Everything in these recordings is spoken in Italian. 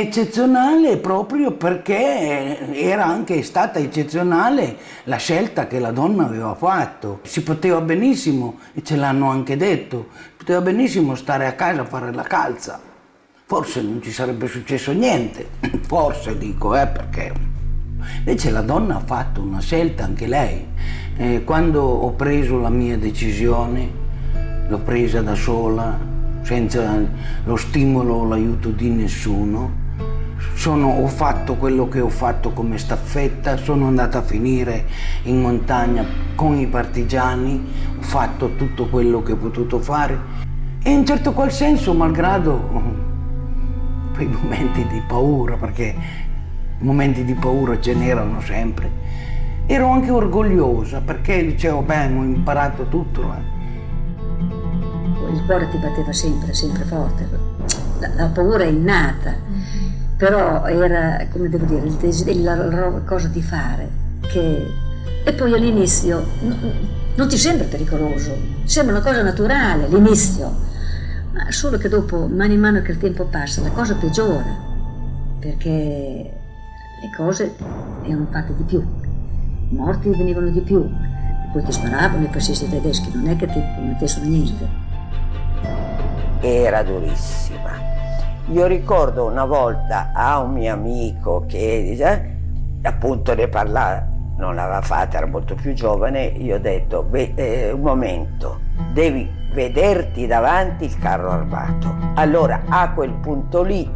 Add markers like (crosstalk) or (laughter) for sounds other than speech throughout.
Eccezionale proprio perché era anche stata eccezionale la scelta che la donna aveva fatto. Si poteva benissimo, e ce l'hanno anche detto, poteva benissimo stare a casa a fare la calza. Forse non ci sarebbe successo niente, (clears throat) forse dico, eh, perché invece la donna ha fatto una scelta anche lei. Eh, quando ho preso la mia decisione, l'ho presa da sola, senza lo stimolo o l'aiuto di nessuno. Sono, ho fatto quello che ho fatto come staffetta, sono andata a finire in montagna con i partigiani, ho fatto tutto quello che ho potuto fare e in certo qual senso, malgrado (laughs) quei momenti di paura, perché momenti di paura ce n'erano sempre, ero anche orgogliosa perché dicevo, beh, ho imparato tutto. Eh il cuore ti batteva sempre, sempre forte. La, la paura è innata, però era, come devo dire, il la, la cosa di fare. Che... E poi all'inizio non ti sembra pericoloso, sembra una cosa naturale l'inizio, ma solo che dopo, mano in mano che il tempo passa, la cosa peggiora, perché le cose erano fatte di più, i morti venivano di più, poi ti sparavano i fascisti tedeschi, non è che ti mettessero niente era durissima. Io ricordo una volta a un mio amico che eh, appunto ne parlava, non l'aveva fatta, era molto più giovane, io ho detto, beh, eh, un momento, devi vederti davanti il carro armato. Allora a quel punto lì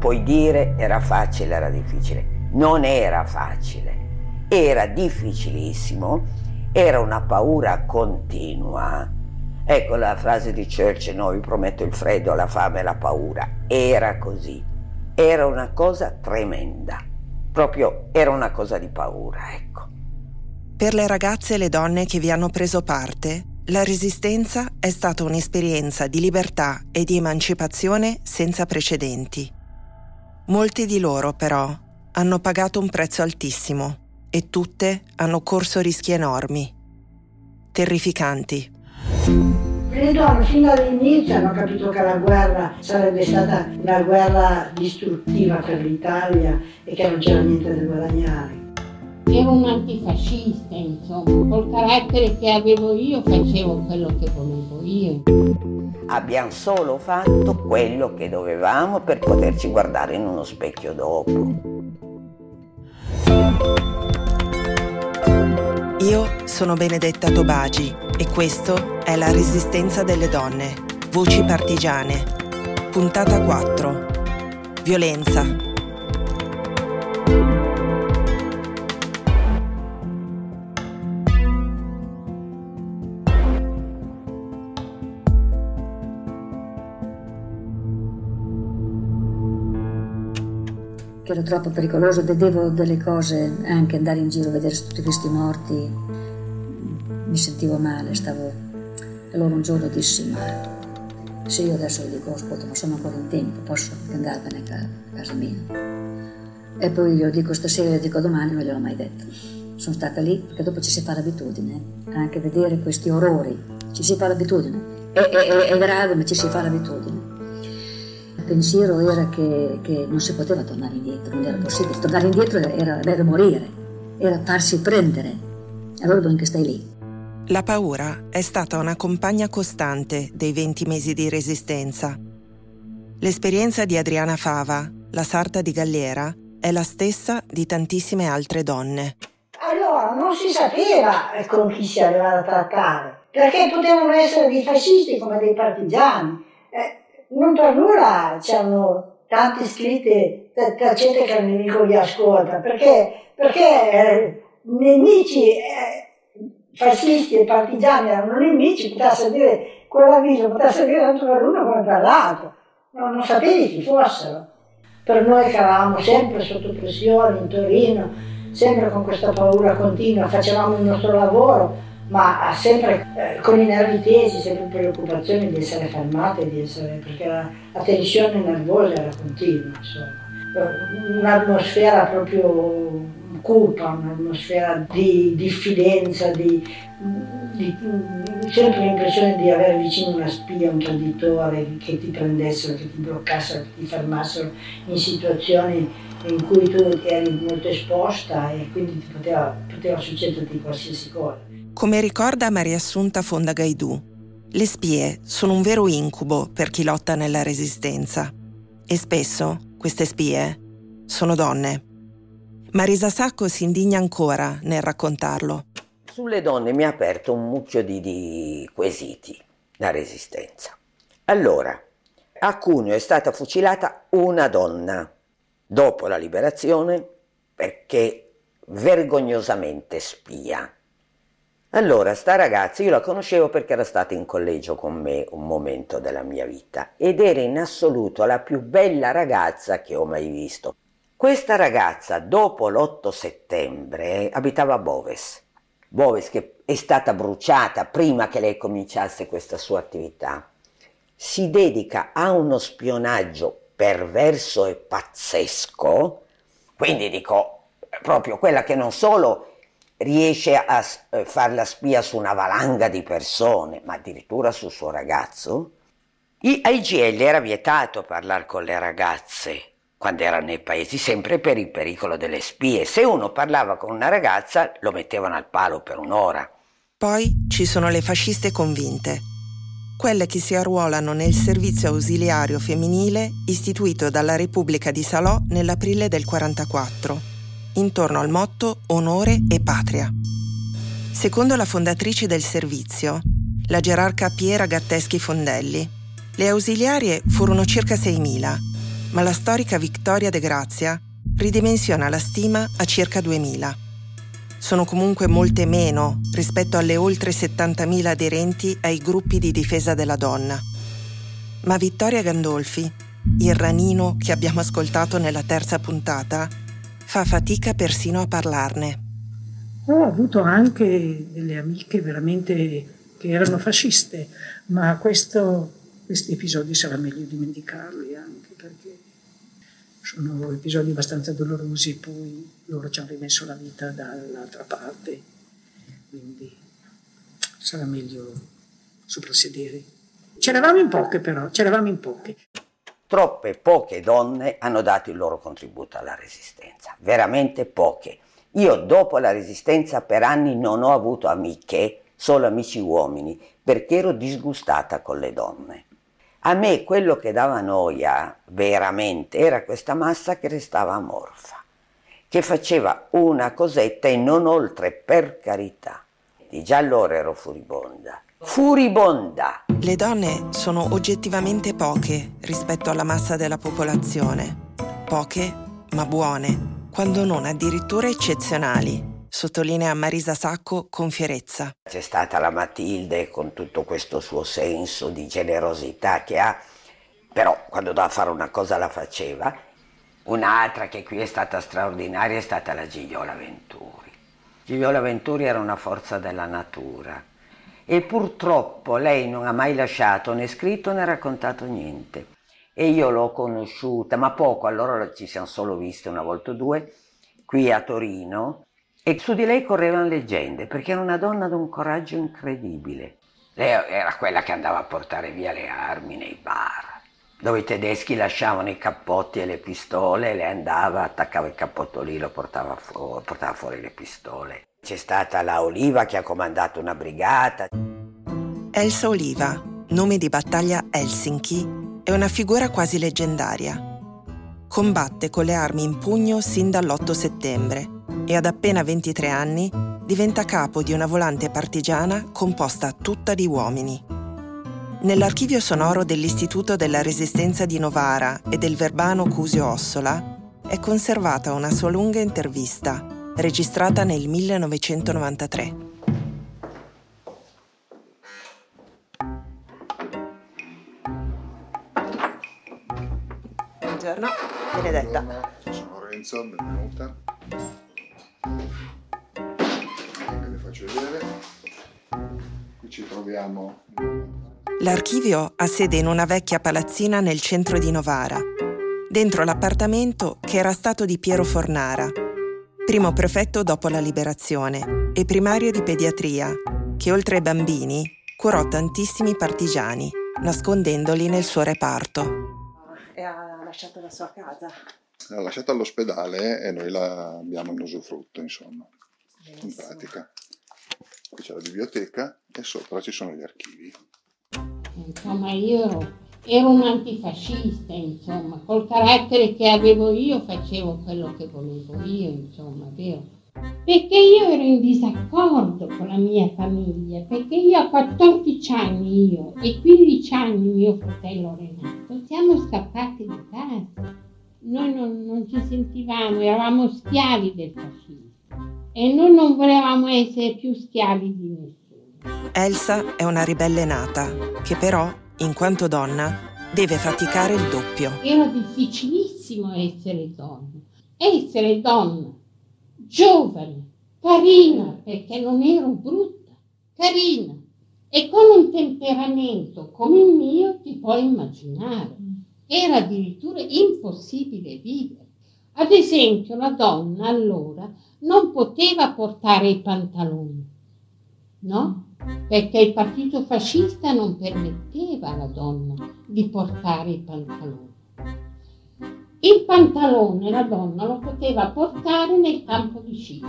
puoi dire era facile, era difficile. Non era facile, era difficilissimo, era una paura continua Ecco la frase di Churchill, no, vi prometto il freddo, la fame e la paura. Era così. Era una cosa tremenda. Proprio era una cosa di paura, ecco. Per le ragazze e le donne che vi hanno preso parte, la resistenza è stata un'esperienza di libertà e di emancipazione senza precedenti. Molti di loro, però, hanno pagato un prezzo altissimo e tutte hanno corso rischi enormi, terrificanti. Le donne fin dall'inizio hanno capito che la guerra sarebbe stata una guerra distruttiva per l'Italia e che non c'era niente da guadagnare. Ero un antifascista, insomma, col carattere che avevo io facevo quello che volevo io. Abbiamo solo fatto quello che dovevamo per poterci guardare in uno specchio dopo. Io sono Benedetta Tobagi e questo è La Resistenza delle Donne, Voci Partigiane. Puntata 4. Violenza. che era troppo pericoloso, vedevo delle cose, anche andare in giro, vedere tutti questi morti, mi sentivo male, stavo... Allora un giorno dissi, ma se io adesso dico, ascolta, ma sono ancora in tempo, posso andarmene a casa mia. E poi io dico stasera, io dico domani, non gliel'ho mai detto. Sono stata lì, perché dopo ci si fa l'abitudine, anche vedere questi orrori, ci si fa l'abitudine. È, è, è grave, ma ci si fa l'abitudine pensiero era che, che, non si poteva tornare indietro, non era possibile. Tornare indietro era, era morire, era farsi prendere. Allora dunque stai lì. La paura è stata una compagna costante dei 20 mesi di resistenza. L'esperienza di Adriana Fava, la sarta di Galliera, è la stessa di tantissime altre donne. Allora non si sapeva con chi si aveva da trattare, perché potevano essere dei fascisti come dei partigiani. Eh, non per nulla c'erano tanti iscritti, tacete che il nemico li ascolta, perché, perché eh, nemici eh, fascisti e partigiani erano nemici, potesse dire quell'avviso, potesse dire tanto per uno come per l'altro, non, non sapevi chi fossero. Per noi che eravamo sempre sotto pressione in Torino, sempre con questa paura continua, facevamo il nostro lavoro, ma sempre eh, con i nervi tesi, sempre preoccupazione di essere fermate, di essere, perché la, la tensione nervosa era continua, insomma. Un'atmosfera proprio cupa, un'atmosfera di diffidenza, di, di, sempre l'impressione di avere vicino una spia, un traditore che ti prendessero, che ti bloccassero, che ti fermassero in situazioni in cui tu eri molto esposta e quindi ti poteva, poteva succederti qualsiasi cosa. Come ricorda Maria Assunta Fonda Gaidù, le spie sono un vero incubo per chi lotta nella resistenza e spesso queste spie sono donne. Marisa Sacco si indigna ancora nel raccontarlo. Sulle donne mi ha aperto un mucchio di, di quesiti, la resistenza. Allora, a Cuneo è stata fucilata una donna dopo la liberazione perché vergognosamente spia. Allora, sta ragazza, io la conoscevo perché era stata in collegio con me un momento della mia vita ed era in assoluto la più bella ragazza che ho mai visto. Questa ragazza, dopo l'8 settembre, abitava a Boves. Boves che è stata bruciata prima che lei cominciasse questa sua attività. Si dedica a uno spionaggio perverso e pazzesco, quindi dico proprio quella che non solo riesce a eh, fare la spia su una valanga di persone, ma addirittura sul suo ragazzo, ai GL era vietato parlare con le ragazze quando erano nei paesi, sempre per il pericolo delle spie. Se uno parlava con una ragazza lo mettevano al palo per un'ora. Poi ci sono le fasciste convinte, quelle che si arruolano nel servizio ausiliario femminile istituito dalla Repubblica di Salò nell'aprile del 44, intorno al motto Onore e Patria. Secondo la fondatrice del servizio, la gerarca Piera Gatteschi Fondelli, le ausiliarie furono circa 6.000, ma la storica Vittoria De Grazia ridimensiona la stima a circa 2.000 sono comunque molte meno rispetto alle oltre 70.000 aderenti ai gruppi di difesa della donna. Ma Vittoria Gandolfi, il ranino che abbiamo ascoltato nella terza puntata, fa fatica persino a parlarne. Ho avuto anche delle amiche veramente che erano fasciste, ma questo, questi episodi sarà meglio dimenticarli anche sono episodi abbastanza dolorosi, poi loro ci hanno rimesso la vita dall'altra parte, quindi sarà meglio soprassedere. C'eravamo in poche però, c'eravamo in poche. Troppe poche donne hanno dato il loro contributo alla resistenza, veramente poche. Io dopo la resistenza per anni non ho avuto amiche, solo amici uomini, perché ero disgustata con le donne. A me quello che dava noia veramente era questa massa che restava amorfa, che faceva una cosetta e non oltre per carità. E già allora ero furibonda. Furibonda! Le donne sono oggettivamente poche rispetto alla massa della popolazione. Poche, ma buone, quando non addirittura eccezionali sottolinea Marisa Sacco con fierezza. C'è stata la Matilde con tutto questo suo senso di generosità che ha, però quando doveva fare una cosa la faceva. Un'altra che qui è stata straordinaria è stata la Gigliola Venturi. Gigliola Venturi era una forza della natura e purtroppo lei non ha mai lasciato né scritto né raccontato niente. E io l'ho conosciuta, ma poco, allora ci siamo solo viste una volta o due, qui a Torino, e su di lei correvano leggende, perché era una donna di un coraggio incredibile. Lei era quella che andava a portare via le armi nei bar, dove i tedeschi lasciavano i cappotti e le pistole, lei andava, attaccava il cappotto lì, lo portava, fu- portava fuori le pistole. C'è stata la Oliva che ha comandato una brigata. Elsa Oliva, nome di battaglia Helsinki, è una figura quasi leggendaria. Combatte con le armi in pugno sin dall'8 settembre e ad appena 23 anni diventa capo di una volante partigiana composta tutta di uomini. Nell'archivio sonoro dell'Istituto della Resistenza di Novara e del Verbano Cusio Ossola è conservata una sua lunga intervista, registrata nel 1993. Buongiorno, Benedetta. Sono Lorenzo, benvenuta. Le faccio vedere. troviamo. L'archivio ha sede in una vecchia palazzina nel centro di Novara, dentro l'appartamento che era stato di Piero Fornara, primo prefetto dopo la liberazione e primario di pediatria, che oltre ai bambini curò tantissimi partigiani, nascondendoli nel suo reparto. E ha lasciato la sua casa? L'ha lasciata all'ospedale e noi l'abbiamo in usufrutto, insomma, Benissimo. in pratica. Qui c'è la biblioteca e sopra ci sono gli archivi. Insomma, io ero, ero un antifascista, insomma, col carattere che avevo io facevo quello che volevo io, insomma, vero? Perché io ero in disaccordo con la mia famiglia, perché io a 14 anni io e 15 anni mio fratello Renato siamo scappati di casa. Noi non, non ci sentivamo, eravamo schiavi del fascismo e noi non volevamo essere più schiavi di nessuno. Elsa è una ribelle nata, che però, in quanto donna, deve faticare il doppio. Era difficilissimo essere donna. Essere donna giovane, carina, perché non ero brutta, carina, e con un temperamento come il mio ti puoi immaginare. Era addirittura impossibile vivere. Ad esempio, la donna allora non poteva portare i pantaloni, no? Perché il partito fascista non permetteva alla donna di portare i pantaloni. Il pantalone la donna lo poteva portare nel campo di sci.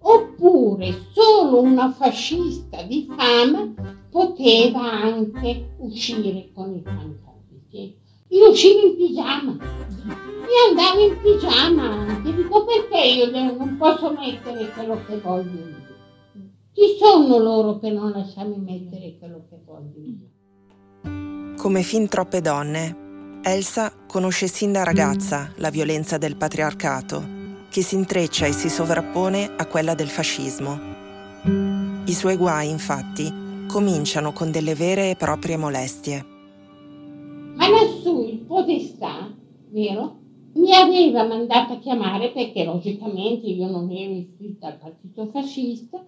Oppure solo una fascista di fama poteva anche uscire con i pantaloni. Io uscivo in pigiama, io andavo in pigiama anche, dico perché io non posso mettere quello che voglio io. Chi sono loro per non lasciarmi mettere quello che voglio io? Come fin troppe donne, Elsa conosce sin da ragazza la violenza del patriarcato, che si intreccia e si sovrappone a quella del fascismo. I suoi guai, infatti, cominciano con delle vere e proprie molestie. Podestà, vero? Mi aveva mandato a chiamare perché logicamente io non ero iscritta al partito fascista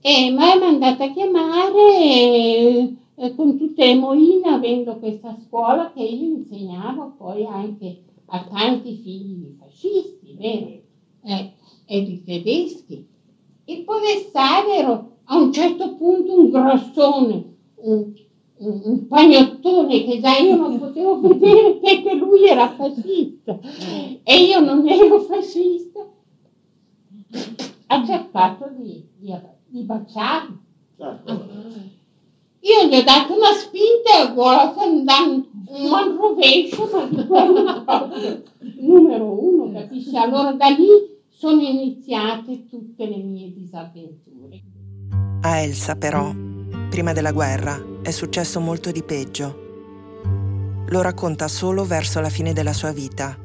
e mi ha mandato a chiamare e eh, con tutte le moine avendo questa scuola che io insegnavo poi anche a tanti figli fascisti, vero? Eh, e di tedeschi. Il podestario a un certo punto un grossone, un, un, pagnottone che già io non potevo (laughs) vedere perché lui era fascista e io non ero fascista, ha cercato di, di, di baciarmi. Certo. Io gli ho dato una spinta e vuole andare un rovescio, (laughs) numero uno, capisci? Allora da lì sono iniziate tutte le mie disavventure. A Elsa però, prima della guerra, è successo molto di peggio. Lo racconta solo verso la fine della sua vita,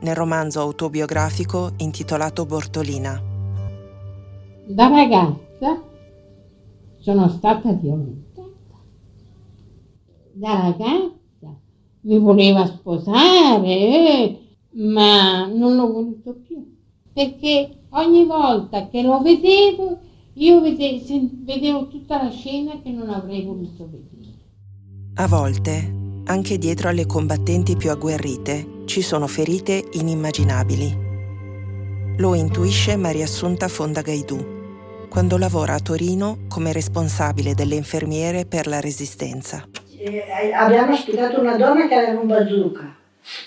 nel romanzo autobiografico intitolato Bortolina. Da ragazza sono stata violenta da ragazza, mi voleva sposare, ma non l'ho voluto più, perché ogni volta che lo vedevo, io vedevo, vedevo tutta la scena che non avrei voluto vedere. A volte, anche dietro alle combattenti più agguerrite, ci sono ferite inimmaginabili. Lo intuisce Maria Assunta Fonda Gaidù quando lavora a Torino come responsabile delle infermiere per la resistenza eh, abbiamo ospitato una donna che aveva un bazooka,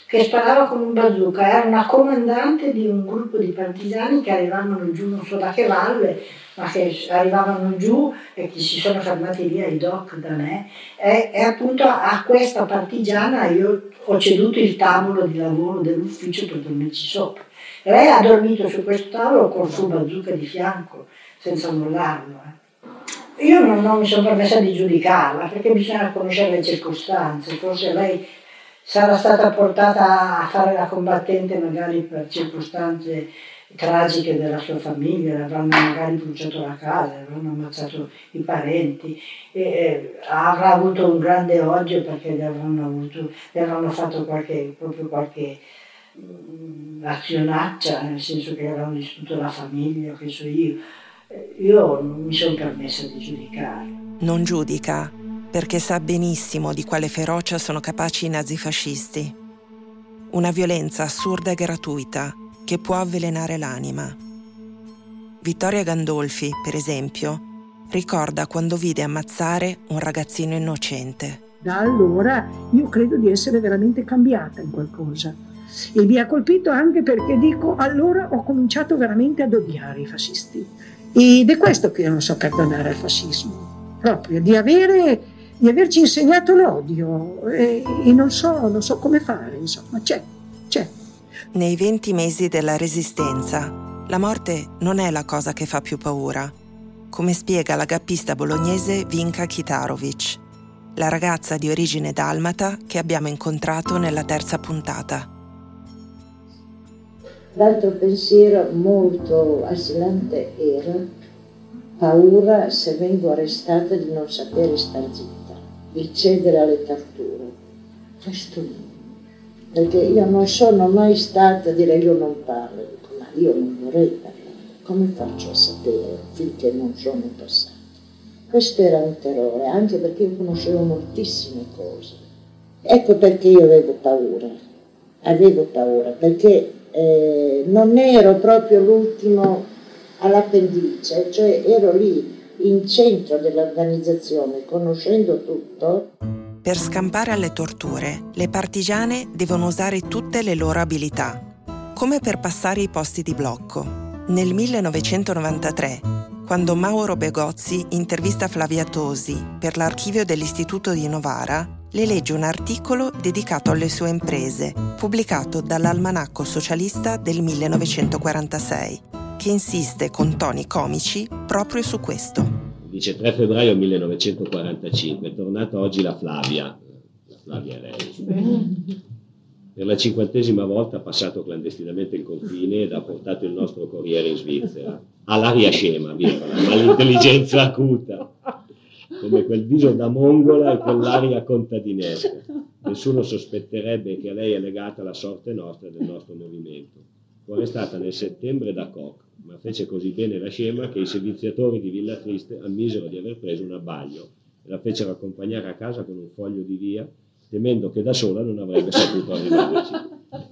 che sparava con un bazooka, era una comandante di un gruppo di partigiani che arrivavano giù non so da che valle, ma che arrivavano giù e che si sono fermati lì ai doc da me. E, e appunto a questa partigiana io ho ceduto il tavolo di lavoro dell'ufficio per dormirci sopra. E lei ha dormito su questo tavolo con il suo bazooka di fianco, senza mollarlo. Eh. Io non, non mi sono permessa di giudicarla perché bisogna conoscere le circostanze, forse lei sarà stata portata a fare la combattente magari per circostanze tragiche della sua famiglia, le avranno magari bruciato la casa, avranno ammazzato i parenti, e, avrà avuto un grande odio perché le avranno, avuto, le avranno fatto qualche, proprio qualche mh, mm, azionaccia, nel senso che avranno distrutto la famiglia, che so io io non mi sono permessa di giudicare. Non giudica perché sa benissimo di quale ferocia sono capaci i nazifascisti. Una violenza assurda e gratuita che può avvelenare l'anima. Vittoria Gandolfi, per esempio, ricorda quando vide ammazzare un ragazzino innocente. Da allora io credo di essere veramente cambiata in qualcosa. E mi ha colpito anche perché dico, allora ho cominciato veramente ad odiare i fascisti. Ed è questo che io non so perdonare al fascismo, proprio di, avere, di averci insegnato l'odio e, e non, so, non so come fare, insomma, c'è, c'è. Nei 20 mesi della Resistenza, la morte non è la cosa che fa più paura, come spiega la gappista bolognese Vinka Kitarovic, la ragazza di origine dalmata che abbiamo incontrato nella terza puntata. L'altro pensiero molto assillante era paura se vengo arrestata di non sapere star zitta, di cedere alle torture. Questo perché io non sono mai stata a dire io non parlo, ma io non vorrei parlare, come faccio a sapere finché non sono passata? Questo era un terrore, anche perché io conoscevo moltissime cose. Ecco perché io avevo paura, avevo paura, perché eh, non ero proprio l'ultimo all'appendice, cioè ero lì in centro dell'organizzazione, conoscendo tutto. Per scampare alle torture, le partigiane devono usare tutte le loro abilità, come per passare i posti di blocco. Nel 1993, quando Mauro Begozzi intervista Flavia Tosi per l'archivio dell'Istituto di Novara, le legge un articolo dedicato alle sue imprese, pubblicato dall'Almanacco Socialista del 1946, che insiste con toni comici proprio su questo. Dice 3 febbraio 1945, è tornata oggi la Flavia, la Flavia lei. Per la cinquantesima volta ha passato clandestinamente il confine ed ha portato il nostro corriere in Svizzera. Ha l'aria scema, virgola, ma l'intelligenza acuta come quel viso da mongola e quell'aria contadinesca. Nessuno sospetterebbe che a lei è legata la sorte nostra e del nostro movimento. Fu arrestata nel settembre da Koch, ma fece così bene la scema che i serviziatori di Villa Triste ammisero di aver preso un abbaglio e la fecero accompagnare a casa con un foglio di via, temendo che da sola non avrebbe saputo arrivarci.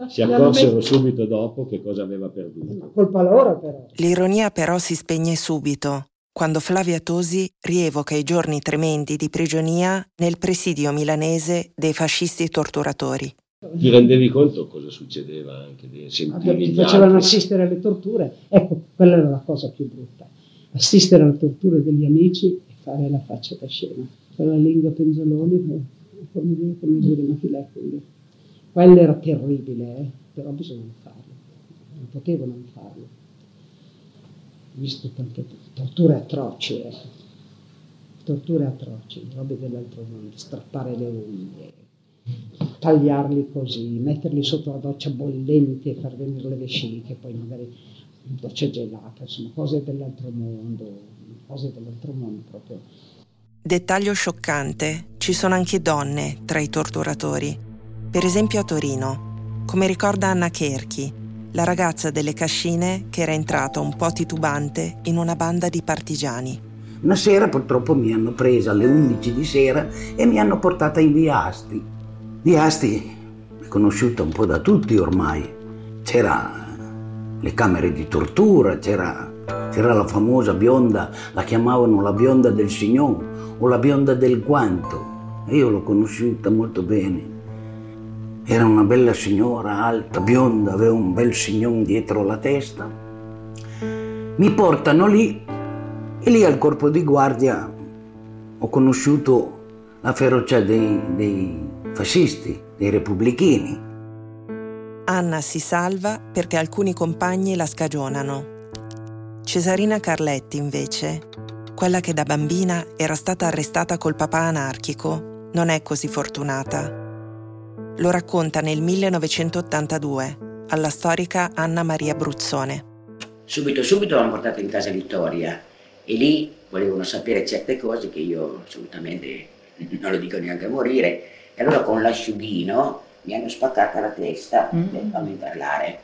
Si accorsero subito dopo che cosa aveva perduto. Colpa loro però. L'ironia però si spegne subito quando Flavia Tosi rievoca i giorni tremendi di prigionia nel presidio milanese dei fascisti torturatori. Ti rendevi conto cosa succedeva anche? Ti facevano assistere alle torture, ecco, quella era la cosa più brutta. Assistere alle torture degli amici e fare la faccia da scena. Con la lingua penzoloni, come dire, come dire, ma chi l'è quello? Quello era terribile, eh? però bisognava farlo, non potevo non farlo visto tante torture atroci, eh. torture atroci, robe dell'altro mondo, strappare le unghie, tagliarli così, metterli sotto la doccia bollente e far venire le vesciche, poi magari in doccia gelata, insomma cose dell'altro mondo, cose dell'altro mondo proprio. Dettaglio scioccante, ci sono anche donne tra i torturatori, per esempio a Torino, come ricorda Anna Kerchi, la ragazza delle cascine che era entrata un po' titubante in una banda di partigiani. Una sera purtroppo mi hanno presa alle 11 di sera e mi hanno portata in via Asti. Via Asti è conosciuta un po' da tutti ormai. C'era le camere di tortura, c'era, c'era la famosa bionda, la chiamavano la bionda del Signon o la bionda del guanto. Io l'ho conosciuta molto bene. Era una bella signora, alta, bionda, aveva un bel signon dietro la testa. Mi portano lì e lì al corpo di guardia ho conosciuto la ferocia dei, dei fascisti, dei repubblichini. Anna si salva perché alcuni compagni la scagionano. Cesarina Carletti, invece, quella che da bambina era stata arrestata col papà anarchico, non è così fortunata lo racconta nel 1982 alla storica Anna Maria Bruzzone. Subito, subito l'hanno portata in casa Vittoria e lì volevano sapere certe cose che io assolutamente (laughs) non lo dico neanche a morire. E allora con l'asciughino mi hanno spaccata la testa mm. per farmi parlare.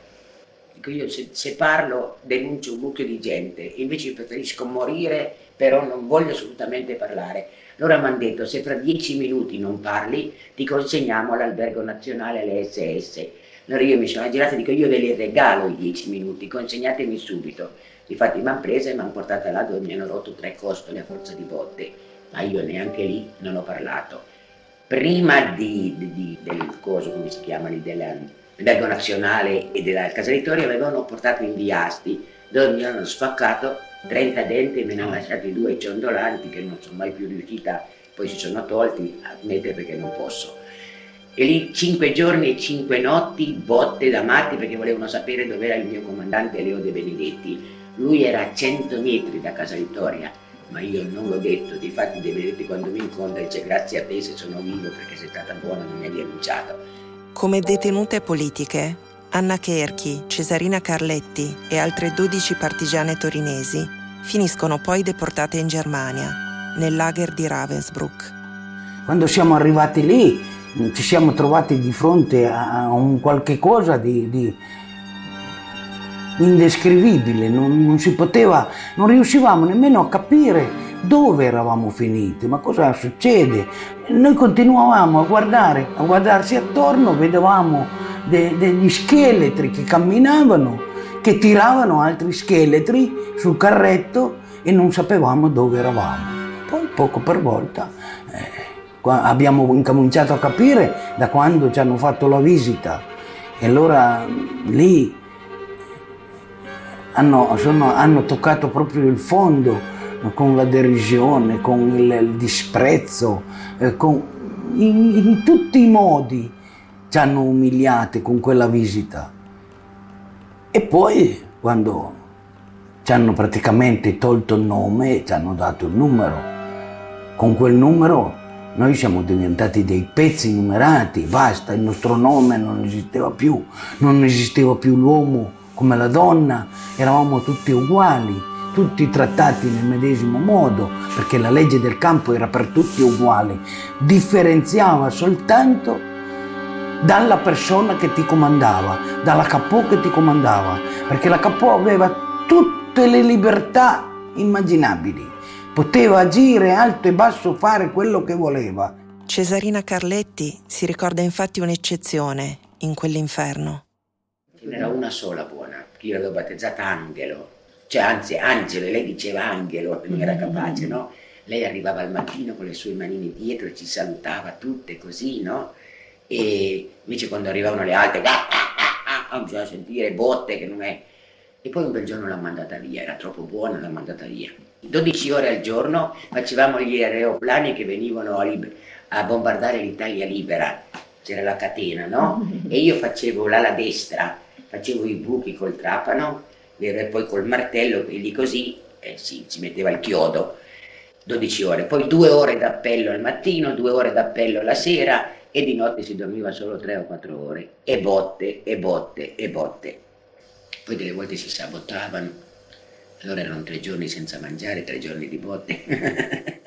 Dico io se, se parlo denuncio un mucchio di gente, invece preferisco morire, però non voglio assolutamente parlare. Allora mi hanno detto se fra dieci minuti non parli ti consegniamo all'albergo nazionale alle SS. Allora io mi sono girata e dico io ve li regalo i dieci minuti, consegnatemi subito. Infatti mi hanno presa e mi hanno portata là dove mi hanno rotto tre costole a forza di botte, ma io neanche lì non ho parlato. Prima di, di, di, del coso, come si chiama, dell'albergo nazionale e della casa Vittoria avevano portato in viasti dove mi hanno spaccato 30 denti e me ne hanno lasciati due ciondolanti che non sono mai più riuscita, poi si sono tolti a mettere perché non posso. E lì cinque giorni e cinque notti, botte da matti perché volevano sapere dove era il mio comandante Leo De Benedetti. Lui era a 100 metri da Casa Vittoria, ma io non l'ho detto, difatti De Benedetti quando mi incontra dice grazie a te se sono vivo perché sei stata buona, non mi hai denunciato. Come detenute politiche, Anna Cherchi, Cesarina Carletti e altre 12 partigiane torinesi finiscono poi deportate in Germania, nel lager di Ravensbrück. Quando siamo arrivati lì ci siamo trovati di fronte a un qualche cosa di, di indescrivibile, non, non, si poteva, non riuscivamo nemmeno a capire dove eravamo finiti, ma cosa succede. Noi continuavamo a guardare, a guardarsi attorno, vedevamo de, degli scheletri che camminavano, che tiravano altri scheletri sul carretto e non sapevamo dove eravamo. Poi poco per volta eh, abbiamo incominciato a capire da quando ci hanno fatto la visita e allora lì hanno, sono, hanno toccato proprio il fondo con la derisione, con il, il disprezzo, eh, con, in, in, tutti i modi ci hanno umiliate con quella visita. E poi quando ci hanno praticamente tolto il nome, ci hanno dato il numero. Con quel numero noi siamo diventati dei pezzi numerati, basta, il nostro nome non esisteva più, non esisteva più l'uomo come la donna, eravamo tutti uguali, tutti trattati nel medesimo modo, perché la legge del campo era per tutti uguale, differenziava soltanto dalla persona che ti comandava, dalla capò che ti comandava, perché la capò aveva tutte le libertà immaginabili, poteva agire alto e basso, fare quello che voleva. Cesarina Carletti si ricorda infatti un'eccezione in quell'inferno. Ce n'era una sola buona, che io l'avevo battezzata Angelo, cioè anzi Angelo, lei diceva Angelo, non era capace, no? Lei arrivava al mattino con le sue manine dietro e ci salutava tutte così, no? E invece quando arrivavano le altre, ah, ah, ah, bisogna sentire botte che non è... E poi un bel giorno l'ha mandata via, era troppo buona, l'ha mandata via. 12 ore al giorno facevamo gli aeroplani che venivano a, a bombardare l'Italia libera, c'era la catena, no? (laughs) E io facevo l'ala destra facevo i buchi col trapano e poi col martello e lì così eh, si, si metteva il chiodo. 12 ore, poi due ore d'appello al mattino, due ore d'appello la sera e di notte si dormiva solo 3 o 4 ore. E botte e botte e botte. Poi delle volte si sabotavano, allora erano tre giorni senza mangiare, tre giorni di botte. (laughs)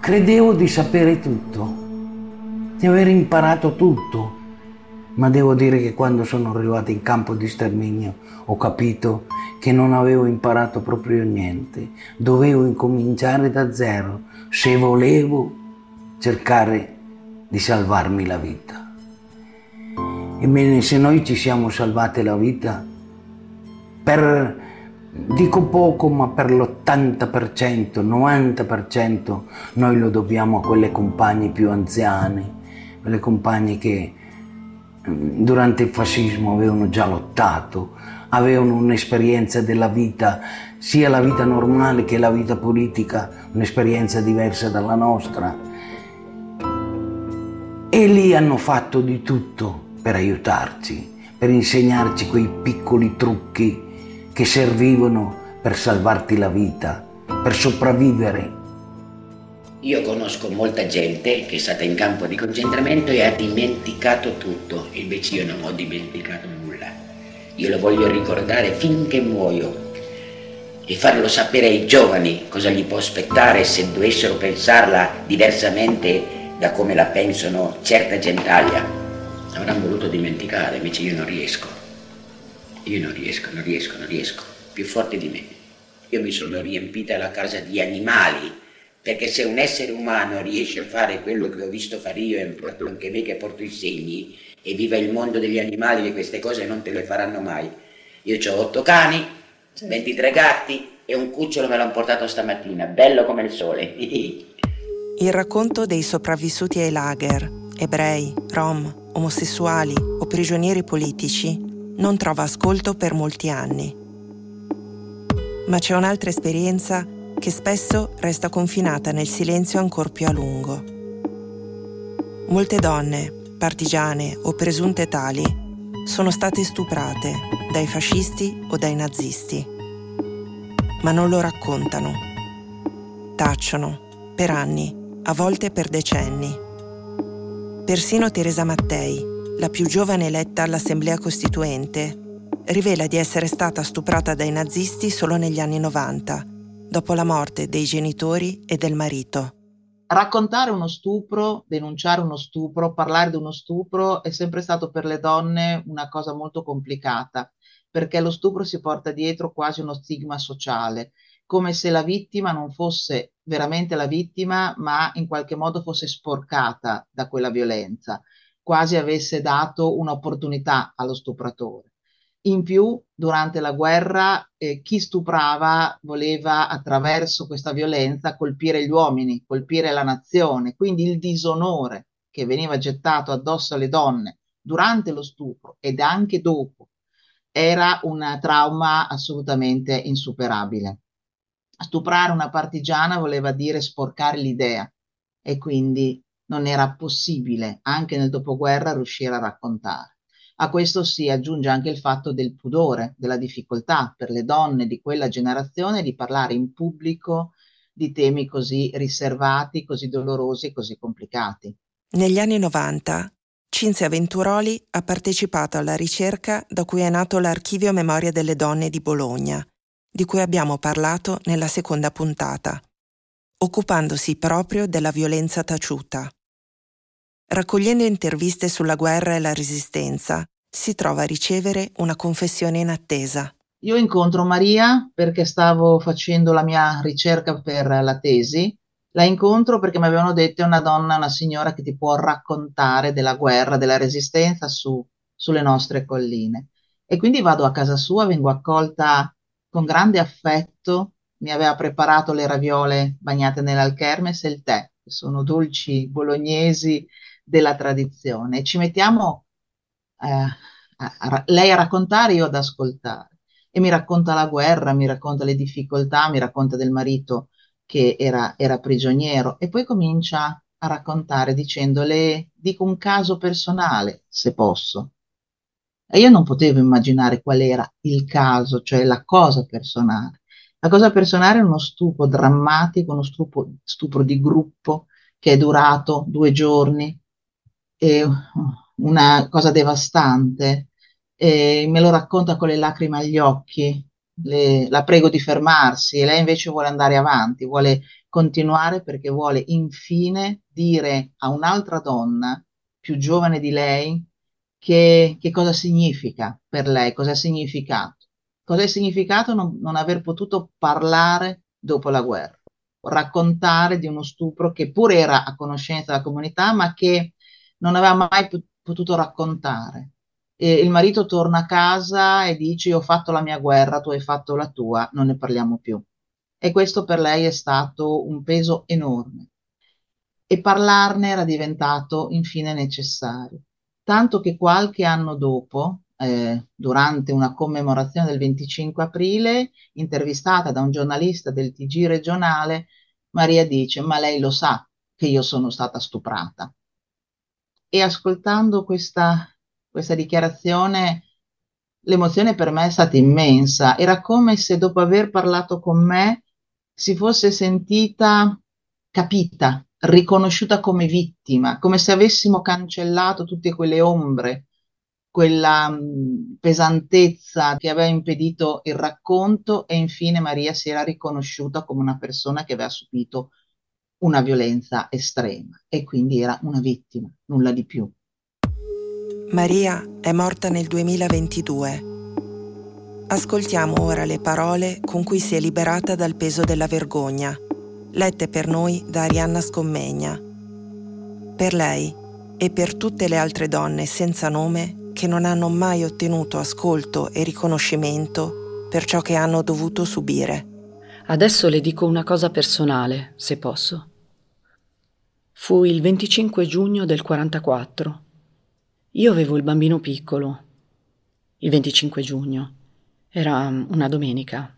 Credevo di sapere tutto, di aver imparato tutto ma devo dire che quando sono arrivato in campo di sterminio ho capito che non avevo imparato proprio niente, dovevo incominciare da zero se volevo cercare di salvarmi la vita. Ebbene, se noi ci siamo salvate la vita, per, dico poco, ma per l'80%, 90% noi lo dobbiamo a quelle compagne più anziane, quelle compagne che durante il fascismo avevano già lottato, avevano un'esperienza della vita, sia la vita normale che la vita politica, un'esperienza diversa dalla nostra. E lì hanno fatto di tutto per aiutarci, per insegnarci quei piccoli trucchi che servivano per salvarti la vita, per sopravvivere io conosco molta gente che è stata in campo di concentramento e ha dimenticato tutto, invece io non ho dimenticato nulla. Io lo voglio ricordare finché muoio e farlo sapere ai giovani cosa gli può aspettare se dovessero pensarla diversamente da come la pensano certa gentaglia. Avranno voluto dimenticare, invece io non riesco. Io non riesco, non riesco, non riesco, più forte di me. Io mi sono riempita la casa di animali, perché se un essere umano riesce a fare quello che ho visto fare io, e anche me che porto i segni, e viva il mondo degli animali, e queste cose non te le faranno mai. Io ho otto cani, 23 gatti e un cucciolo me l'hanno portato stamattina, bello come il sole. il racconto dei sopravvissuti ai lager, ebrei, rom, omosessuali o prigionieri politici, non trova ascolto per molti anni. Ma c'è un'altra esperienza che spesso resta confinata nel silenzio ancora più a lungo. Molte donne, partigiane o presunte tali, sono state stuprate dai fascisti o dai nazisti, ma non lo raccontano. Tacciono per anni, a volte per decenni. Persino Teresa Mattei, la più giovane eletta all'Assemblea Costituente, rivela di essere stata stuprata dai nazisti solo negli anni 90, dopo la morte dei genitori e del marito. Raccontare uno stupro, denunciare uno stupro, parlare di uno stupro è sempre stato per le donne una cosa molto complicata, perché lo stupro si porta dietro quasi uno stigma sociale, come se la vittima non fosse veramente la vittima, ma in qualche modo fosse sporcata da quella violenza, quasi avesse dato un'opportunità allo stupratore. In più, durante la guerra, eh, chi stuprava voleva attraverso questa violenza colpire gli uomini, colpire la nazione, quindi il disonore che veniva gettato addosso alle donne durante lo stupro ed anche dopo era un trauma assolutamente insuperabile. Stuprare una partigiana voleva dire sporcare l'idea e quindi non era possibile anche nel dopoguerra riuscire a raccontare. A questo si aggiunge anche il fatto del pudore, della difficoltà per le donne di quella generazione di parlare in pubblico di temi così riservati, così dolorosi e così complicati. Negli anni 90 Cinzia Venturoli ha partecipato alla ricerca da cui è nato l'Archivio Memoria delle Donne di Bologna, di cui abbiamo parlato nella seconda puntata, occupandosi proprio della violenza taciuta. Raccogliendo interviste sulla guerra e la resistenza, si trova a ricevere una confessione in attesa. Io incontro Maria perché stavo facendo la mia ricerca per la tesi. La incontro perché mi avevano detto è una donna, una signora che ti può raccontare della guerra, della resistenza su, sulle nostre colline. E quindi vado a casa sua, vengo accolta con grande affetto. Mi aveva preparato le raviole bagnate nell'alchermes e il tè, che sono dolci bolognesi della tradizione. Ci mettiamo a, a, lei a raccontare, io ad ascoltare. E mi racconta la guerra, mi racconta le difficoltà, mi racconta del marito che era, era prigioniero e poi comincia a raccontare dicendole, dico un caso personale, se posso. E io non potevo immaginare qual era il caso, cioè la cosa personale. La cosa personale è uno stupro drammatico, uno stupro, stupro di gruppo che è durato due giorni, è una cosa devastante. E me lo racconta con le lacrime agli occhi, le, la prego di fermarsi e lei invece vuole andare avanti, vuole continuare perché vuole infine dire a un'altra donna più giovane di lei che, che cosa significa per lei, cosa ha significato. Cosa è significato non, non aver potuto parlare dopo la guerra, raccontare di uno stupro che pure era a conoscenza della comunità, ma che non aveva mai potuto raccontare. E il marito torna a casa e dice ho fatto la mia guerra, tu hai fatto la tua, non ne parliamo più. E questo per lei è stato un peso enorme. E parlarne era diventato infine necessario. Tanto che qualche anno dopo, eh, durante una commemorazione del 25 aprile, intervistata da un giornalista del TG regionale, Maria dice, ma lei lo sa che io sono stata stuprata e ascoltando questa, questa dichiarazione l'emozione per me è stata immensa. Era come se dopo aver parlato con me si fosse sentita capita, riconosciuta come vittima, come se avessimo cancellato tutte quelle ombre, quella mh, pesantezza che aveva impedito il racconto e infine Maria si era riconosciuta come una persona che aveva subito una violenza estrema e quindi era una vittima, nulla di più. Maria è morta nel 2022. Ascoltiamo ora le parole con cui si è liberata dal peso della vergogna, lette per noi da Arianna Scommegna. Per lei e per tutte le altre donne senza nome che non hanno mai ottenuto ascolto e riconoscimento per ciò che hanno dovuto subire. Adesso le dico una cosa personale, se posso. Fu il 25 giugno del 44. Io avevo il bambino piccolo. Il 25 giugno. Era una domenica.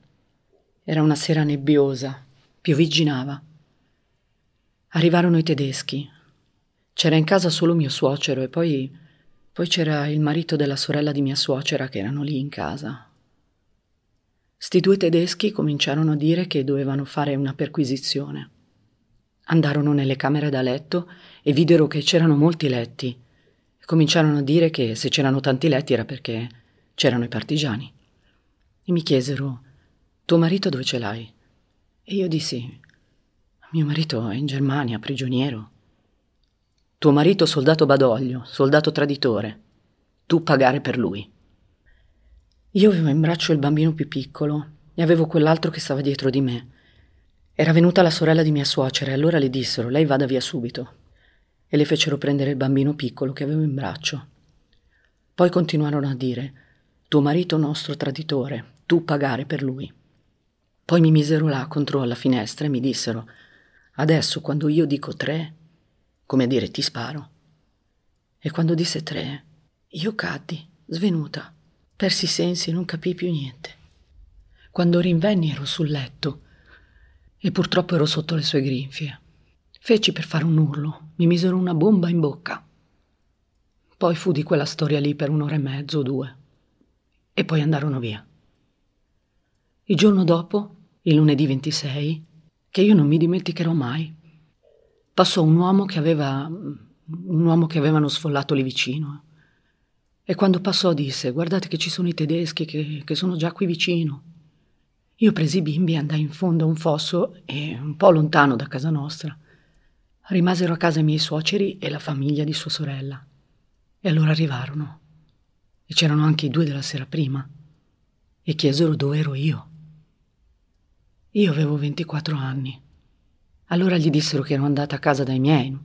Era una sera nebbiosa. Piovigginava. Arrivarono i tedeschi. C'era in casa solo mio suocero e poi, poi c'era il marito della sorella di mia suocera che erano lì in casa. Sti due tedeschi cominciarono a dire che dovevano fare una perquisizione. Andarono nelle camere da letto e videro che c'erano molti letti. Cominciarono a dire che se c'erano tanti letti era perché c'erano i partigiani. E mi chiesero: Tuo marito dove ce l'hai? E io dissi: Mio marito è in Germania, prigioniero. Tuo marito soldato badoglio, soldato traditore. Tu pagare per lui. Io avevo in braccio il bambino più piccolo e avevo quell'altro che stava dietro di me. Era venuta la sorella di mia suocera e allora le dissero lei vada via subito e le fecero prendere il bambino piccolo che avevo in braccio. Poi continuarono a dire tuo marito nostro traditore, tu pagare per lui. Poi mi misero là contro la finestra e mi dissero adesso quando io dico tre, come a dire ti sparo. E quando disse tre, io caddi, svenuta. Persi i sensi e non capii più niente. Quando rinvenni ero sul letto e purtroppo ero sotto le sue grinfie. Feci per fare un urlo, mi misero una bomba in bocca. Poi fu di quella storia lì per un'ora e mezzo o due. E poi andarono via. Il giorno dopo, il lunedì 26, che io non mi dimenticherò mai, passò un uomo che aveva un uomo che avevano sfollato lì vicino e quando passò disse, guardate che ci sono i tedeschi che, che sono già qui vicino. Io presi i bimbi e andai in fondo a un fosso e un po' lontano da casa nostra. Rimasero a casa i miei suoceri e la famiglia di sua sorella. E allora arrivarono. E c'erano anche i due della sera prima. E chiesero dove ero io. Io avevo 24 anni. Allora gli dissero che ero andata a casa dai miei.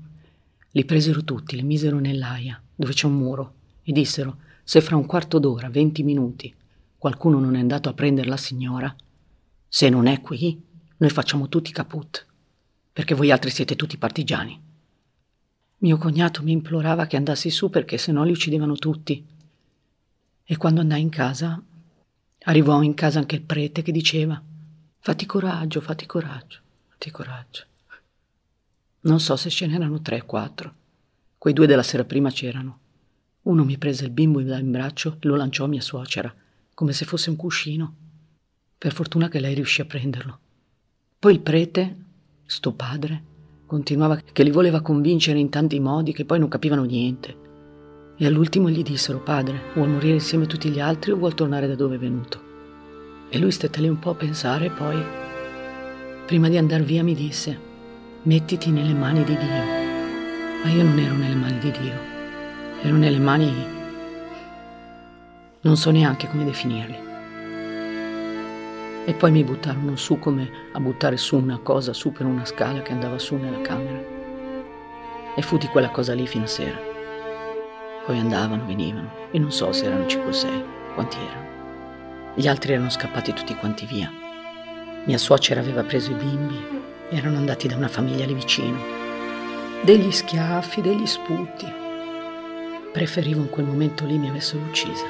Li presero tutti, li misero nell'aia, dove c'è un muro e dissero se fra un quarto d'ora, venti minuti, qualcuno non è andato a prendere la signora, se non è qui, noi facciamo tutti caput, perché voi altri siete tutti partigiani. Mio cognato mi implorava che andassi su perché se no li uccidevano tutti. E quando andai in casa, arrivò in casa anche il prete che diceva fatti coraggio, fatti coraggio, fatti coraggio. Non so se ce n'erano tre o quattro. Quei due della sera prima c'erano. Uno mi prese il bimbo in braccio e lo lanciò a mia suocera, come se fosse un cuscino. Per fortuna che lei riuscì a prenderlo. Poi il prete, sto padre, continuava che li voleva convincere in tanti modi che poi non capivano niente. E all'ultimo gli dissero, padre, vuol morire insieme a tutti gli altri o vuol tornare da dove è venuto? E lui stette lì un po' a pensare e poi, prima di andar via, mi disse, mettiti nelle mani di Dio. Ma io non ero nelle mani di Dio ero nelle mani... non so neanche come definirli. E poi mi buttarono su come a buttare su una cosa su per una scala che andava su nella camera. E fu di quella cosa lì fino a sera. Poi andavano, venivano, e non so se erano 5 o 6, quanti erano. Gli altri erano scappati tutti quanti via. Mia suocera aveva preso i bimbi, erano andati da una famiglia lì vicino. Degli schiaffi, degli sputi, Preferivo in quel momento lì mi avessero uccisa.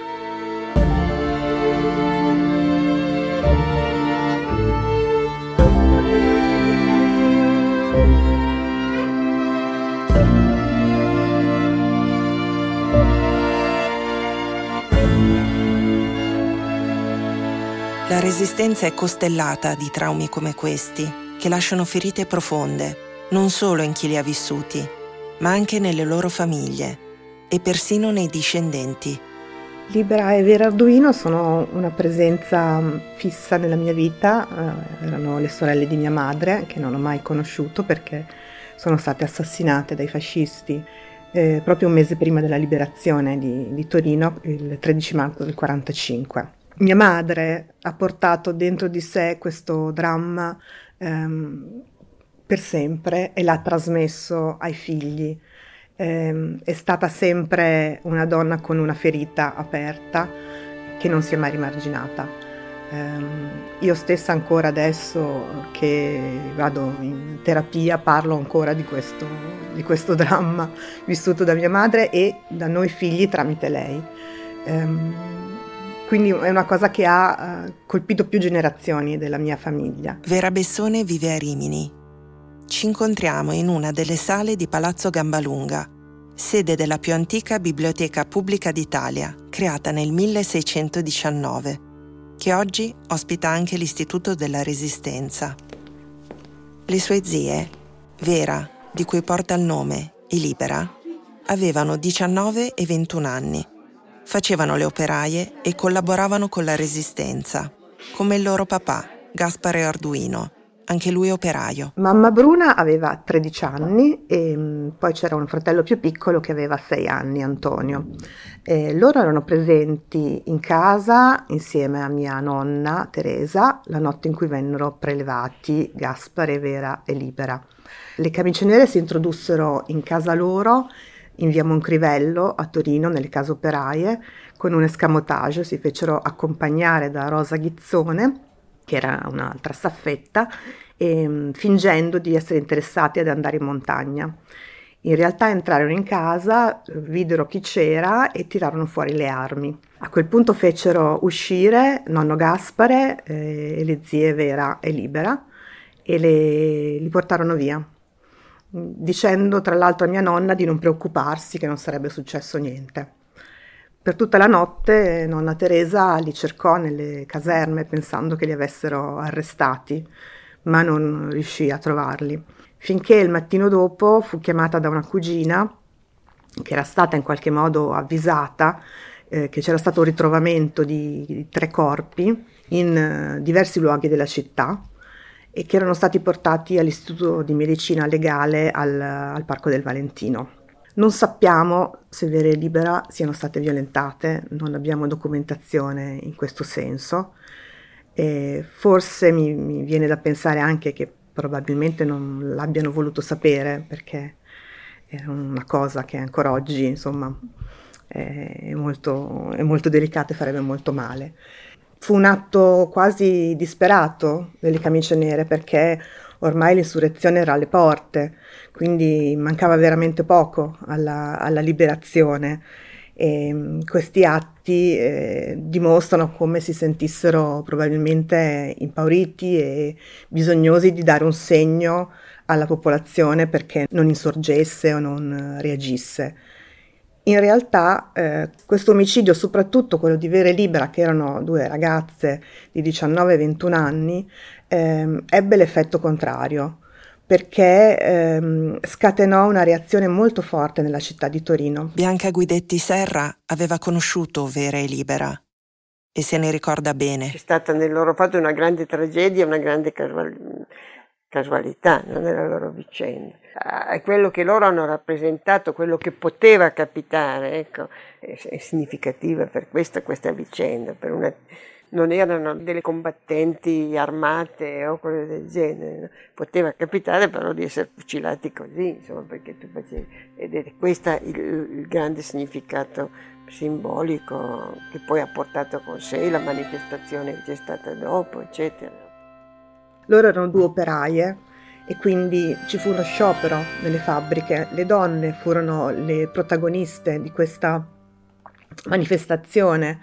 Resistenza è costellata di traumi come questi, che lasciano ferite profonde, non solo in chi li ha vissuti, ma anche nelle loro famiglie e persino nei discendenti. Libera e Vera Arduino sono una presenza mm, fissa nella mia vita, eh, erano le sorelle di mia madre che non ho mai conosciuto perché sono state assassinate dai fascisti eh, proprio un mese prima della liberazione di, di, Torino, il 13 marzo del 1945. Mia madre ha portato dentro di sé questo dramma ehm, per sempre e l'ha trasmesso ai figli. Eh, è stata sempre una donna con una ferita aperta che non si è mai rimarginata. Eh, io stessa ancora adesso che vado in terapia parlo ancora di questo, di questo dramma vissuto da mia madre e da noi figli tramite lei. Quindi è una cosa che ha uh, colpito più generazioni della mia famiglia. Vera Bessone vive a Rimini. Ci incontriamo in una delle sale di Palazzo Gambalunga, sede della più antica biblioteca pubblica d'Italia, creata nel 1619, che oggi ospita anche l'Istituto della Resistenza. Le sue zie, Vera, di cui porta il nome, e Libera, avevano 19 e 21 anni facevano le operaie e collaboravano con la resistenza, come il loro papà, Gaspare Arduino, anche lui operaio. Mamma Bruna aveva 13 anni e mm, poi c'era un fratello più piccolo che aveva 6 anni, Antonio. E loro erano presenti in casa insieme a mia nonna Teresa la notte in cui vennero prelevati Gaspare, Vera e Libera. Le camicie nere si introdussero in casa loro in via Moncrivello a Torino, nelle case operaie, con un escamotage, si fecero accompagnare da Rosa Ghizzone, che era un'altra staffetta, e, mm, fingendo di essere interessati ad andare in montagna. In realtà entrarono in casa, videro chi c'era e tirarono fuori le armi. A quel punto fecero uscire nonno Gaspare eh, e le zie Vera e Libera e le, li portarono via dicendo tra l'altro a mia nonna di non preoccuparsi che non sarebbe successo niente. Per tutta la notte nonna Teresa li cercò nelle caserme pensando che li avessero arrestati, ma non riuscì a trovarli. Finché il mattino dopo fu chiamata da una cugina che era stata in qualche modo avvisata eh, che c'era stato un ritrovamento di, di tre corpi in eh, diversi luoghi della città e che erano stati portati all'Istituto di Medicina Legale al, al Parco del Valentino. Non sappiamo se Vera e Libera siano state violentate, non abbiamo documentazione in questo senso. E forse mi, mi, viene da pensare anche che probabilmente non l'abbiano voluto sapere perché era una cosa che ancora oggi insomma, è, molto, è molto delicata e farebbe molto male. Fu un atto quasi disperato delle camicie nere perché ormai l'insurrezione era alle porte, quindi mancava veramente poco alla, alla liberazione. E mm, questi atti eh, dimostrano come si sentissero probabilmente impauriti e bisognosi di dare un segno alla popolazione perché non insorgesse o non reagisse. In realtà eh, questo omicidio, soprattutto quello di Vera e Libera, che erano due ragazze di 19 e 21 anni, ehm, ebbe l'effetto contrario perché ehm, scatenò una reazione molto forte nella città di Torino. Bianca Guidetti Serra aveva conosciuto Vera e Libera e se ne ricorda bene. C'è stata nel loro fatto una grande tragedia, una grande casual- casualità no, nella loro vicenda. Ah, è quello che loro hanno rappresentato, quello che poteva capitare, ecco, è, è significativa per questa, questa vicenda, per una, non erano delle combattenti armate o cose del genere, no? poteva capitare però di essere fucilati così, insomma, perché tu facevi, ed è questo il, il grande significato simbolico che poi ha portato con sé la manifestazione che c'è stata dopo, eccetera. Loro erano due operaie e quindi ci fu uno sciopero nelle fabbriche. Le donne furono le protagoniste di questa manifestazione.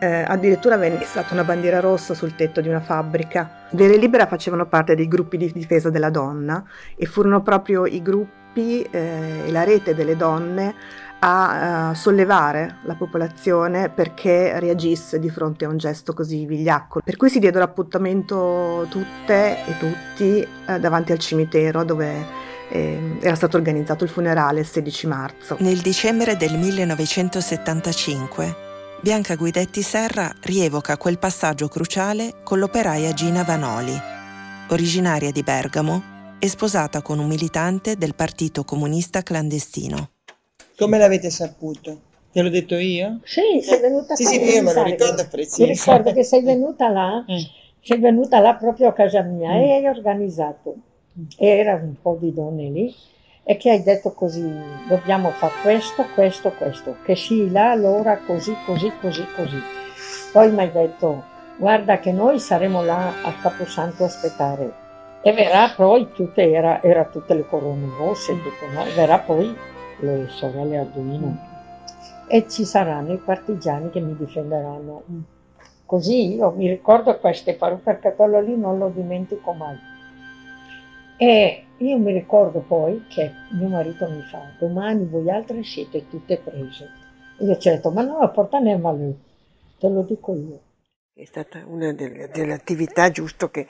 Eh, addirittura venne stata una bandiera rossa sul tetto di una fabbrica. Vere Libera facevano parte dei gruppi di difesa della donna e furono proprio i gruppi eh, e la rete delle donne a uh, sollevare la popolazione perché reagisse di fronte a un gesto così vigliacco. Per cui si diedero appuntamento tutte e tutti uh, davanti al cimitero dove eh, era stato organizzato il funerale il 16 marzo. Nel dicembre del 1975 Bianca Guidetti Serra rievoca quel passaggio cruciale con l'operaia Gina Vanoli, originaria di Bergamo e sposata con un militante del Partito Comunista Clandestino. Come l'avete saputo? Te l'ho detto io? Sì, sei venuta Sì, qua sì, a io me lo ricordo preciso. Mi ricordo che sei venuta là, (laughs) sei venuta là proprio a casa mia e hai organizzato. Era un po' di donne lì e che hai detto così, dobbiamo fare questo, questo, questo, che sì, là, allora, così, così, così, così. Poi mi hai detto, guarda che noi saremo là al Caposanto a aspettare. E verrà poi tutte, era, era tutte le corone rosse, tutto, no? verrà poi le sorelle Arduino e ci saranno i partigiani che mi difenderanno. Così io mi ricordo queste parole perché quello lì non lo dimentico mai. E io mi ricordo poi che mio marito mi fa, domani voi altre siete tutte prese. Io ci ho detto, ma no, portane a lui, te lo dico io. È stata una delle, delle attività giusto che,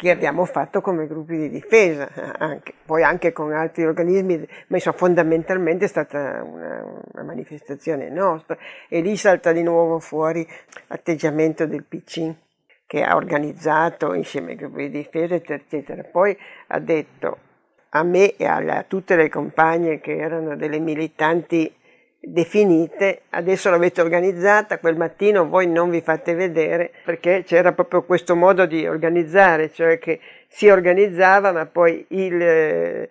che abbiamo fatto come gruppi di difesa, anche, poi anche con altri organismi, ma insomma, fondamentalmente è stata una, una manifestazione nostra e lì salta di nuovo fuori l'atteggiamento del PC che ha organizzato insieme ai gruppi di difesa, eccetera, eccetera. Poi ha detto a me e alle- a tutte le compagne che erano delle militanti definite, adesso l'avete organizzata, quel mattino voi non vi fate vedere perché c'era proprio questo modo di organizzare, cioè che si organizzava ma poi il, eh,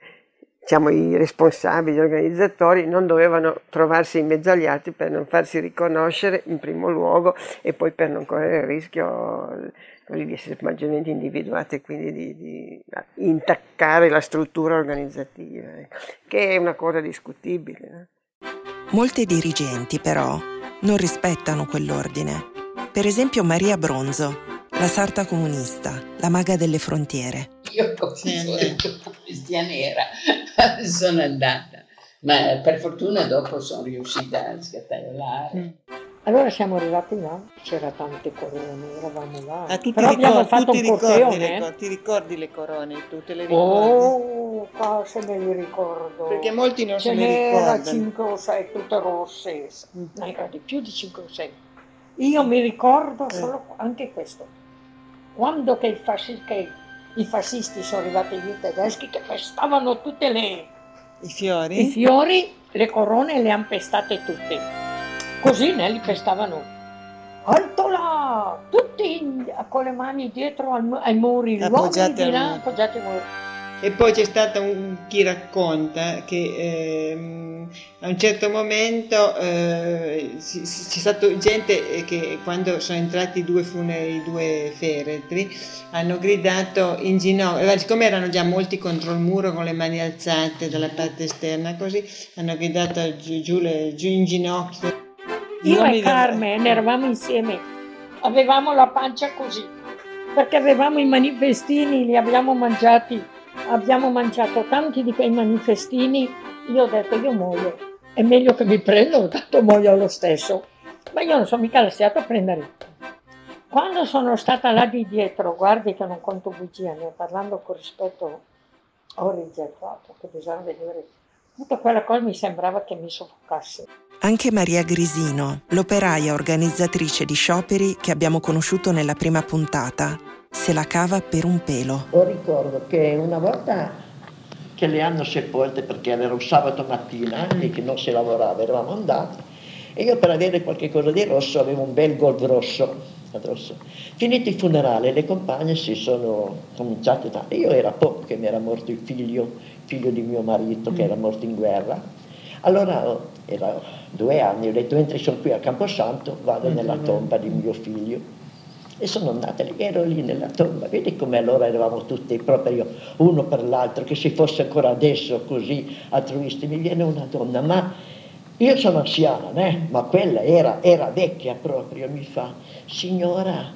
diciamo, i responsabili, gli organizzatori non dovevano trovarsi in mezzo agli altri per non farsi riconoscere in primo luogo e poi per non correre il rischio così, di essere maggiormente individuati e quindi di, di intaccare la struttura organizzativa, ecco, che è una cosa discutibile. no? Molte dirigenti, però, non rispettano quell'ordine. Per esempio Maria Bronzo, la sarta comunista, la maga delle frontiere. Io come sono cristiana nera (laughs) sono andata, ma per fortuna dopo sono riuscita a scattaiolare. Allora siamo arrivati là, c'era tante corone, eravamo là. Ah, tu Però abbiamo ricordi- fatto tu un ricordi corteone. le eh. co- ti ricordi le corone, tu te le ricordi? Oh, qua se me li ricordo. Perché molti non Ce se ne ricordano. 5 o 6, tutte rosse. Era di più di 5 o 6. Io mi ricordo Eh. solo anche questo. Quando che i, fasci- che i fascisti sono arrivati lì, tedeschi, che pestavano tutte le... I fiori? I fiori, le corone le hanno pestate tutte. Così ne li pestavano. Alto là! Tutti in- con le mani dietro al ai muri, Appoggiate di là appoggiati ai muri. E poi c'è stato un, chi racconta che ehm, a un certo momento eh, c'è stata gente eh, che quando sono entrati i due, fune- i due feretri hanno gridato in ginocchio, eh, siccome erano già molti contro il muro con le mani alzate dalla parte esterna così, hanno gridato giù, giù, le- giù in ginocchio. Io e Carmen eravamo insieme, avevamo la pancia così, perché avevamo i manifestini, li abbiamo mangiati, abbiamo mangiato tanti di quei manifestini, io ho detto io muoio, è meglio che mi prendo, tanto muoio lo stesso, ma io non sono mica lasciato a prendere. Quando sono stata là di dietro, guardi che non conto bugia, ne parlando con rispetto, ho rigettato, che bisogna vedere, tutta quella cosa mi sembrava che mi soffocasse. Anche Maria Grisino, l'operaia organizzatrice di scioperi che abbiamo conosciuto nella prima puntata, se la cava per un pelo. Ho ricordo che una volta che le hanno sepolte perché era un sabato mattina e che non si lavorava, eravamo andati e io per avere qualche cosa di rosso avevo un bel gold rosso. addosso. Finito il funerale le compagne si sono cominciate a... Io era poco che mi era morto il figlio, figlio di mio marito che era morto in guerra. Allora oh, era due anni, ho detto mentre sono qui a Camposanto vado nella tomba di mio figlio e sono andata lì, ero lì nella tomba, vedi come allora eravamo tutti proprio uno per l'altro, che se fosse ancora adesso così altruisti, mi viene una donna, ma io sono anziana, né? ma quella era, era vecchia proprio, mi fa, signora,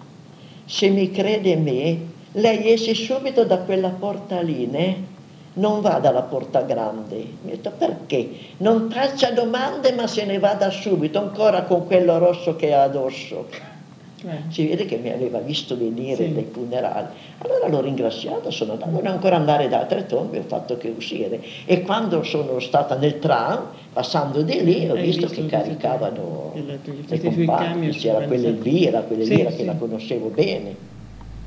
se mi crede me, lei esce subito da quella porta lì, né? Non va dalla porta grande. Mi ha detto perché? Non faccia domande ma se ne vada subito, ancora con quello rosso che ha addosso. Si vede che mi aveva visto venire Sì. dai funerali. Allora l'ho ringraziato, sono andato, volevo ancora andare da altre tombe, ho fatto che uscire. E quando sono stata nel tram, passando di lì, ho visto, visto che caricavano compagne, camion, c'era sono quella avanzati. Elvira, quella Sì, Elvira sì. che la conoscevo bene.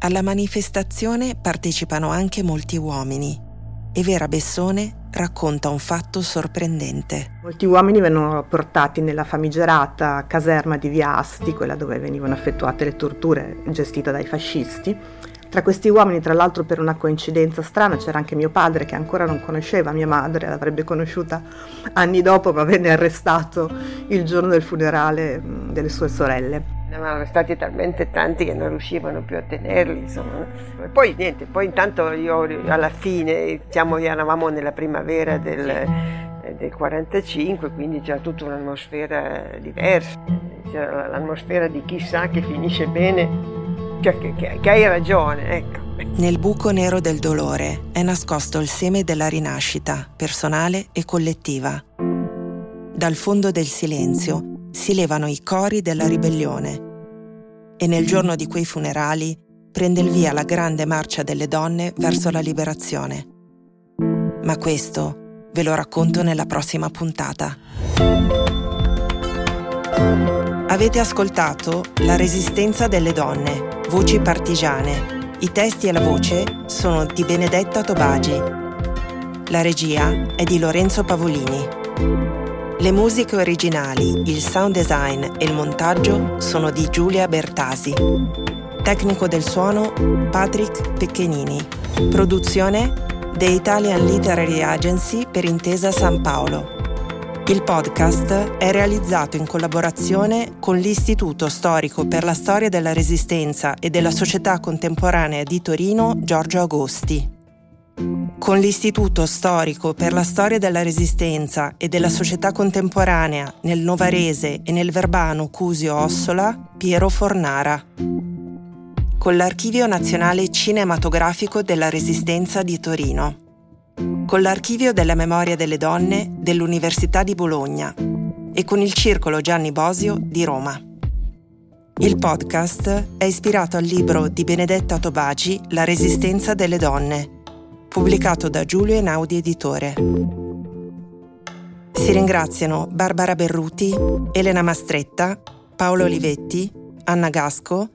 Alla manifestazione partecipano anche molti uomini. E Vera Bessone racconta un fatto sorprendente. Molti uomini vennero portati nella famigerata caserma di Via Asti, quella dove venivano effettuate le torture gestita dai fascisti. Tra questi uomini, tra l'altro per una coincidenza strana, c'era anche mio padre che ancora non conosceva mia madre, l'avrebbe conosciuta anni dopo, ma venne arrestato il giorno del funerale delle sue sorelle. Erano stati talmente tanti che non riuscivano più a tenerli, insomma. E poi niente, poi intanto io alla fine, diciamo, eravamo nella primavera del, del 45, quindi c'era tutta un'atmosfera diversa, c'era l'atmosfera di chissà che finisce bene, cioè che, che, che hai ragione, ecco. Nel buco nero del dolore è nascosto il seme della rinascita, personale e collettiva. Dal fondo del silenzio si levano i cori della ribellione e nel giorno di quei funerali prende il via la grande marcia delle donne verso la liberazione. Ma questo ve lo racconto nella prossima puntata. Avete ascoltato La resistenza delle donne, voci partigiane. I testi e la voce sono di Benedetta Tobagi. La regia è di Lorenzo Pavolini. Le musiche originali, il sound design e il montaggio sono di Giulia Bertasi. Tecnico del suono Patrick Pecchenini. Produzione The Italian Literary Agency per Intesa San Paolo. Il podcast è realizzato in collaborazione con l'Istituto Storico per la Storia della Resistenza e della Società Contemporanea di Torino Giorgio Agosti con l'Istituto Storico per la Storia della Resistenza e della Società Contemporanea nel Novarese e nel Verbano Cusio Ossola, Piero Fornara. Con l'Archivio Nazionale Cinematografico della Resistenza di Torino. Con l'Archivio della Memoria delle Donne dell'Università di Bologna e con il Circolo Gianni Bosio di Roma. Il podcast è ispirato al libro di Benedetta Tobaci La Resistenza delle Donne pubblicato da Giulio Einaudi Editore. Si ringraziano Barbara Berruti, Elena Mastretta, Paolo Olivetti, Anna Gasco,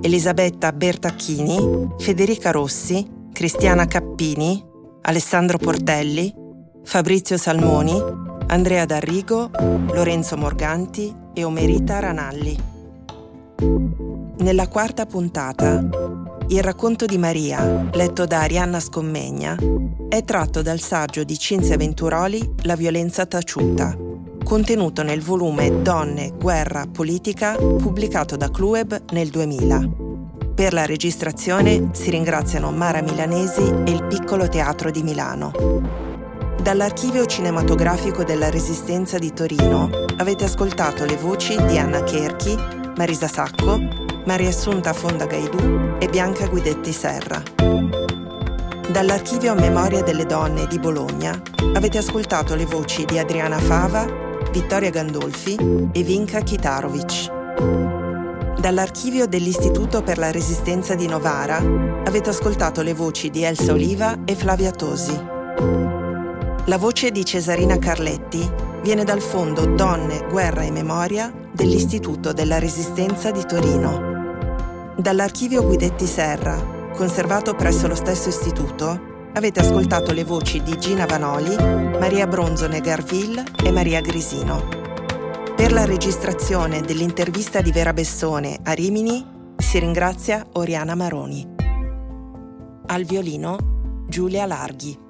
Elisabetta Bertacchini, Federica Rossi, Cristiana Cappini, Alessandro Portelli, Fabrizio Salmoni, Andrea D'Arrigo, Lorenzo Morganti e Omerita Ranalli. Nella quarta puntata il racconto di Maria, letto da Arianna Scommegna, è tratto dal saggio di Cinzia Venturoli La violenza taciuta, contenuto nel volume Donne, guerra, politica, pubblicato da Clueb nel 2000. Per la registrazione si ringraziano Mara Milanesi e il Piccolo Teatro di Milano. Dall'archivio cinematografico della Resistenza di Torino avete ascoltato le voci di Anna Cherchi, Marisa Sacco, Maria Assunta Fonda Gaidù e Bianca Guidetti Serra. Dall'archivio Memoria delle Donne di Bologna avete ascoltato le voci di Adriana Fava, Vittoria Gandolfi e Vinka Kitarovic. Dall'archivio dell'Istituto per la Resistenza di Novara avete ascoltato le voci di Elsa Oliva e Flavia Tosi. La voce di Cesarina Carletti viene dal fondo Donne, Guerra e Memoria dell'Istituto della Resistenza di Torino. Dall'archivio Guidetti Serra, conservato presso lo stesso istituto, avete ascoltato le voci di Gina Vanoli, Maria Bronzone Garville e Maria Grisino. Per la registrazione dell'intervista di Vera Bessone a Rimini si ringrazia Oriana Maroni. Al violino Giulia Larghi.